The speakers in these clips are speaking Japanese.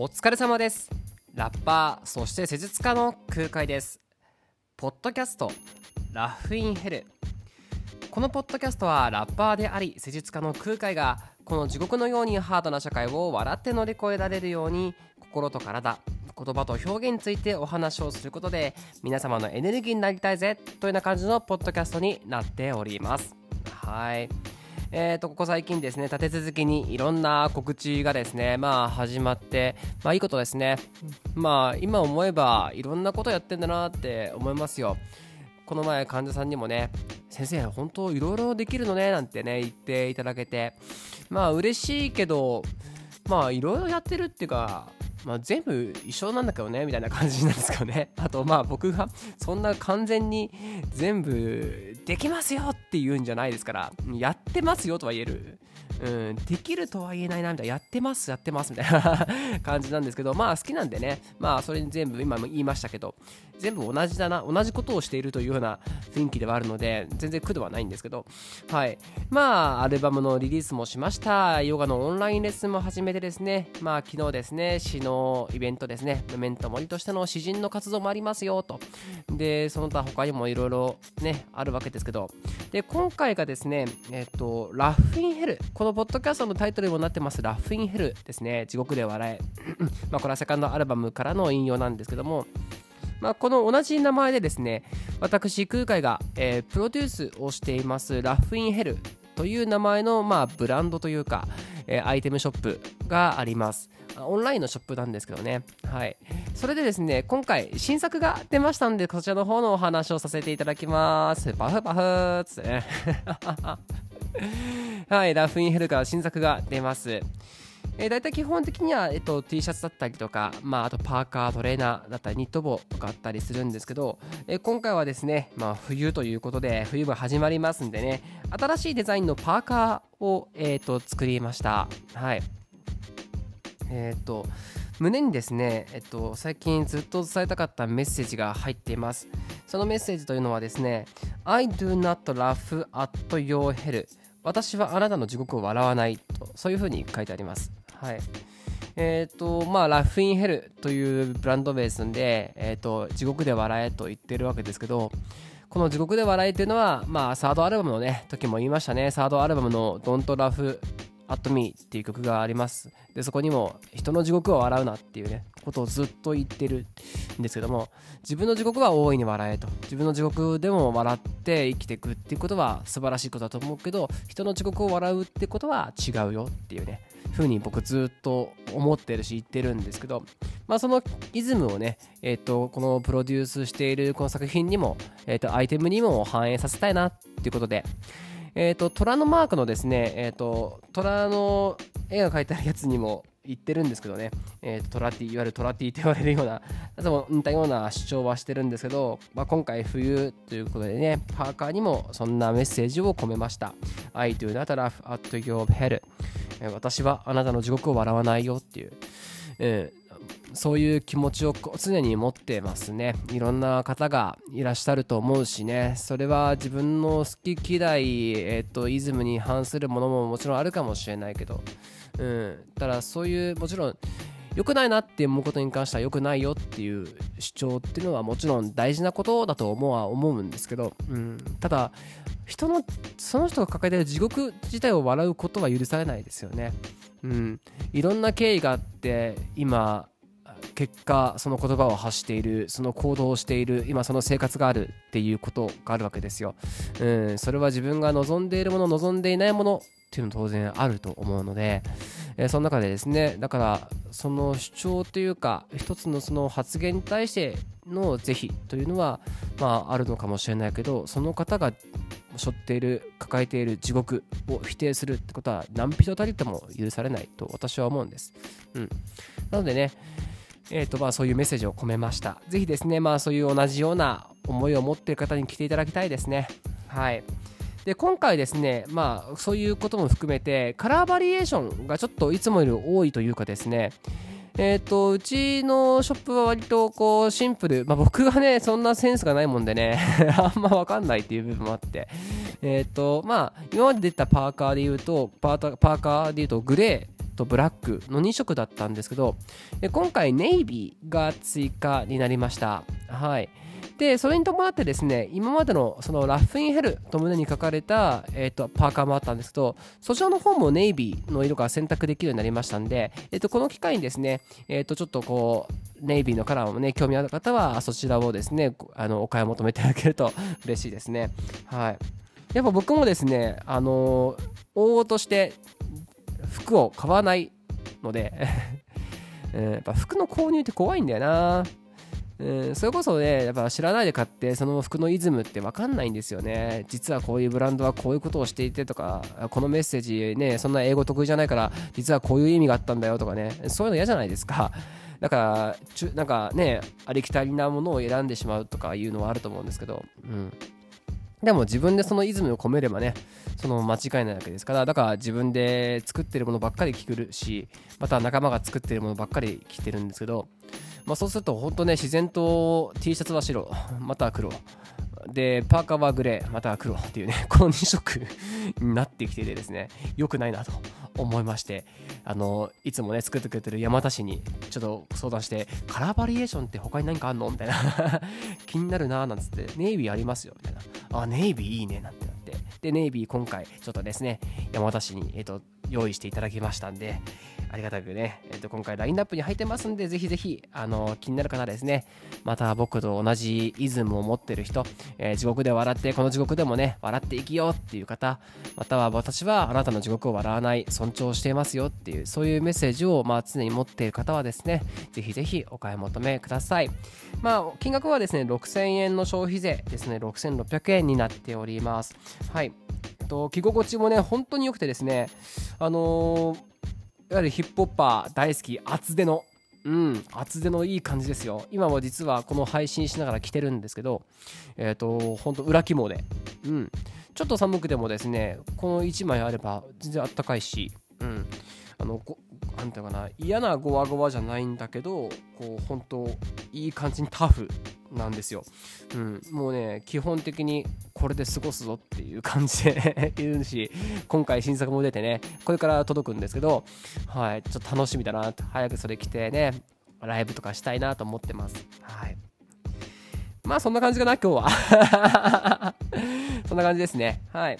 お疲れ様です。ラッパーそして施術家の空海です。ポッドキャストラフインヘル。このポッドキャストはラッパーであり施術家の空海がこの地獄のようにハードな社会を笑って乗り越えられるように心と体言葉と表現についてお話をすることで皆様のエネルギーになりたいぜというような感じのポッドキャストになっております。はい。えー、とここ最近ですね立て続けにいろんな告知がですねまあ始まってまあいいことですね。まあ今思えばいろんなことやってんだなって思いますよ。この前患者さんにもね先生本当いろいろできるのねなんてね言っていただけて。まあ嬉しいけどまあいろいろやってるっていうかまあ、全部一緒なんだけどねみたいな感じなんですけどね。あとまあ僕がそんな完全に全部できますよっていうんじゃないですからやってますよとは言える。うん、できるとは言えないなみたいな、やってます、やってますみたいな 感じなんですけど、まあ好きなんでね、まあそれに全部今も言いましたけど、全部同じだな、同じことをしているというような雰囲気ではあるので、全然苦ではないんですけど、はい。まあ、アルバムのリリースもしました。ヨガのオンラインレッスンも始めてですね、まあ昨日ですね、詩のイベントですね、メメント森としての詩人の活動もありますよと。で、その他他にもいろいろね、あるわけですけど、で、今回がですね、えっと、ラフインヘル、このポッドキャストのタイトルにもなってます、ラフインヘルですね、地獄で笑え。まあこれはセカンドアルバムからの引用なんですけども、まあ、この同じ名前でですね私空海が、えー、プロデュースをしていますラフインヘルという名前の、まあ、ブランドというか、えー、アイテムショップがあります。オンラインのショップなんですけどね。はい。それでですね今回新作が出ましたんでこちらの方のお話をさせていただきます。パフパフーっつって。ね はいラフインヘルから新作が出ます。えー、大体基本的には、えっと、T シャツだったりとか、まあ、あとパーカー、トレーナーだったり、ニット帽とかあったりするんですけど、えー、今回はですね、まあ、冬ということで、冬が始まりますんでね、新しいデザインのパーカーを、えー、と作りました。はい。えっ、と、胸にですね、えっと、最近ずっと伝えたかったメッセージが入っています。そのメッセージというのはですね、I do not laugh at your hell 私はあなたの地獄を笑わないとそういうふうに書いてあります。はい。えっ、ー、と、まあ、ラフインヘルというブランドベースで、え、ー、と、地獄で笑えと言ってるわけですけど、この地獄で笑えっていうのは、まあ、サードアルバムのね、時も言いましたね。サードアルバムの Don't Laugh at Me っていう曲があります。で、そこにも、人の地獄を笑うなっていうね、ことをずっと言ってるんですけども、自分の地獄は大いに笑えと。自分の地獄でも笑って生きていくっていうことは素晴らしいことだと思うけど、人の地獄を笑うってことは違うよっていうね。ふうに僕ずっと思ってるし言ってるんですけど、まあ、そのイズムをね、えーと、このプロデュースしているこの作品にも、えーと、アイテムにも反映させたいなっていうことで、えーと、虎のマークのですね、えー、と虎の絵が描いてあるやつにも言ってるんですけどね、えー、とトラティいわゆるトラティと言われるような似たような主張はしてるんですけど、まあ、今回冬ということでねパーカーにもそんなメッセージを込めました。I do not laugh at your hell 私はあなたの地獄を笑わないよっていう、えー、そういう気持ちを常に持ってますね。いろんな方がいらっしゃると思うしね。それは自分の好き嫌い、えーと、イズムに反するものももちろんあるかもしれないけど、うん、ただそういうもちろん良くないなって思うことに関しては良くないよっていう主張っていうのはもちろん大事なことだと思うは思うんですけど、うん、ただ人のその人が抱えている地獄自体を笑うことは許されないですよね。うん、いろんな経緯があって今結果その言葉を発しているその行動をしている今その生活があるっていうことがあるわけですよ。うん、それは自分が望んでいるもの望んでいないものっていうの当然あると思うので、えー、その中でですねだからその主張というか一つのその発言に対しての是非というのはまああるのかもしれないけどその方が背負っている抱えている地獄を否定するってことは何人たりとも許されないと私は思うんです。うん、なのでねえーとまあ、そういうメッセージを込めました。ぜひですね、まあ、そういう同じような思いを持っている方に来ていただきたいですね。はい。で今回ですね、まあ、そういうことも含めてカラーバリエーションがちょっといつもより多いというかですねえっ、ー、とうちのショップは割とこうシンプル、まあ、僕がねそんなセンスがないもんでね あんま分かんないっていう部分もあってえっ、ー、とまあ今まで出たパーカーで言うとパーパーカーで言うとグレーとブラックの2色だったんですけど今回ネイビーが追加になりました。はい。でそれに伴ってですね今までのそのラフインヘルと胸に書かれた、えーと、パーカーもあったんですけどそちらの方もネイビーの色が選択できるようになりましたんで、えーと、この機会にですね、えーと、ちょっとこうネイビーのカラーもね興味ある方はそちらをですねあのお買い求めていただけると嬉しいですね。はい。やっぱ僕もですねあのー、往々として服を買わないので やっぱ服の購入って怖いんだよな。ん、それこそね、やっぱ知らないで買って、その服のイズムって分かんないんですよね。実はこういうブランドはこういうことをしていてとか、このメッセージね、そんな英語得意じゃないから、実はこういう意味があったんだよとかね、そういうの嫌じゃないですか。だから、ちゅなんかね、ありきたりなものを選んでしまうとかいうのはあると思うんですけど、うん。でも自分でそのイズムを込めればね、その間違いないわけですから、だから自分で作ってるものばっかり着るし、また仲間が作ってるものばっかり着てるんですけど、まあ、そうすると本当ね自然と T シャツは白または黒。でパーカーはグレーまたは黒っていうね この2色になってきててですね良くないなと思いましてあのいつもね作ってくれてる山田氏にちょっと相談してカラーバリエーションって他に何かあんのみたいな。気になるなーなんつってネイビーありますよみたいな。あネイビーいいねなんてなって。でネイビー今回ちょっとですね山田氏にえっ、と用意していただきましたんでありがたくね、えっと、今回ラインナップに入ってますんで、ぜひぜひ、あの、気になる方ですね、また僕と同じイズムを持ってる人、えー、地獄で笑って、この地獄でもね、笑っていきよっていう方、または私はあなたの地獄を笑わない、尊重していますよっていう、そういうメッセージを、まあ、常に持っている方はですね、ぜひぜひお買い求めください。まあ、金額はですね、6000円の消費税ですね、6600円になっております。はい。と着心地もね、本当に良くてですね、あのーいわゆるヒップホッパー大好き厚手のうん厚手のいい感じですよ。今も実はこの配信しながら着てるんですけどえっ、ー、とほんと裏肝でうん。ちょっと寒くてもですねこの1枚あれば全然あったかいしうん。あのなんていうかな嫌なゴワゴワじゃないんだけどこう本当いい感じにタフ。なんですよ、うん、もうね基本的にこれで過ごすぞっていう感じで いるし今回新作も出てねこれから届くんですけどはいちょっと楽しみだな早くそれ着てねライブとかしたいなと思ってます。はい。まあそんな感じかな今日は。そんな感じですね。はい。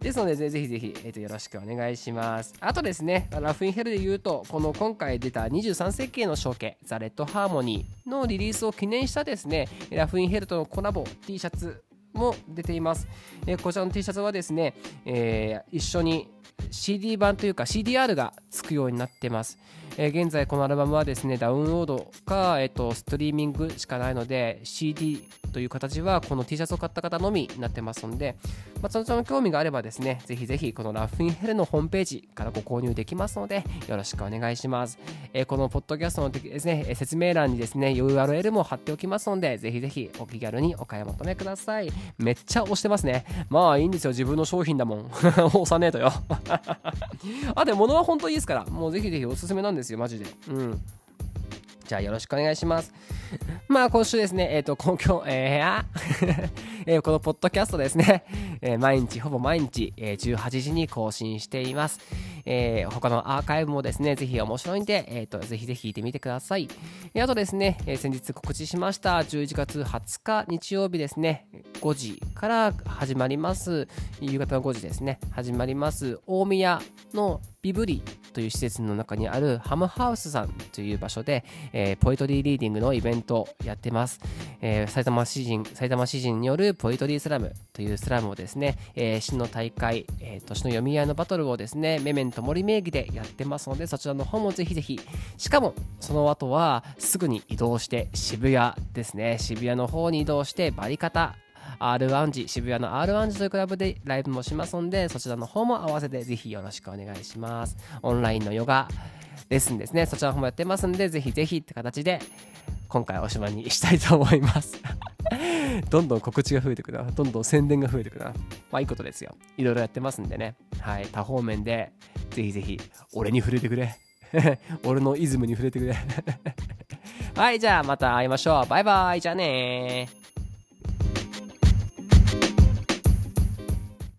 ですので、ぜひぜひ、えー、とよろしくお願いします。あとですね、ラフインヘルで言うと、この今回出た23世紀の象形、ザ・レッド・ハーモニーのリリースを記念したですね、ラフインヘルとのコラボ T シャツも出ています。えー、こちらの T シャツはですね、えー、一緒に CD 版というか CDR がつくようになってます。えー、現在このアルバムはですね、ダウンロードか、えーと、ストリーミングしかないので、CD という形はこの T シャツを買った方のみになってますので、まあ、そのちの興味があればですね、ぜひぜひこのラフインヘルのホームページからご購入できますので、よろしくお願いします。えー、このポッドキャストのですね、説明欄にですね、URL も貼っておきますので、ぜひぜひお気軽にお買い求めください。めっちゃ押してますね。まあいいんですよ、自分の商品だもん。押さねえとよ。あ、でも物は本当いいですから、もうぜひぜひおすすめなんですよ、マジで。うん。じゃあよろしくお願いします。まあ今週ですね、えっ、ー、と、今日、えー、えー、このポッドキャストですね、えー、毎日、ほぼ毎日、えー、18時に更新しています。えー、他のアーカイブもですね、ぜひ面白いんで、えーと、ぜひぜひ聞いてみてください。えー、あとですね、えー、先日告知しました11月20日日曜日ですね、5時から始まります、夕方の5時ですね、始まります、大宮のビブリという施設の中にあるハムハウスさんという場所で、えー、ポエトリーリーディングのイベントをやってます。えー、埼玉詩人、埼玉詩人によるポエトリースラムというスラムをですね、えー、詩の大会、えー、年の読み合いのバトルをですね、メメント森名義でやってますので、そちらの方もぜひぜひ。しかも、その後はすぐに移動して渋谷ですね、渋谷の方に移動してバリカタ R1 時、渋谷の R1 時というクラブでライブもしますので、そちらの方も合わせてぜひよろしくお願いします。オンラインのヨガレッスンですね、そちらの方もやってますんで、ぜひぜひって形で、今回おしまいにしたいと思います どんどん告知が増えてくるな。どんどん宣伝が増えてくるな。まあいいことですよ。いろいろやってますんでね。はい。多方面で、ぜひぜひ、俺に触れてくれ。俺のイズムに触れてくれ。はい。じゃあまた会いましょう。バイバイ。じゃあね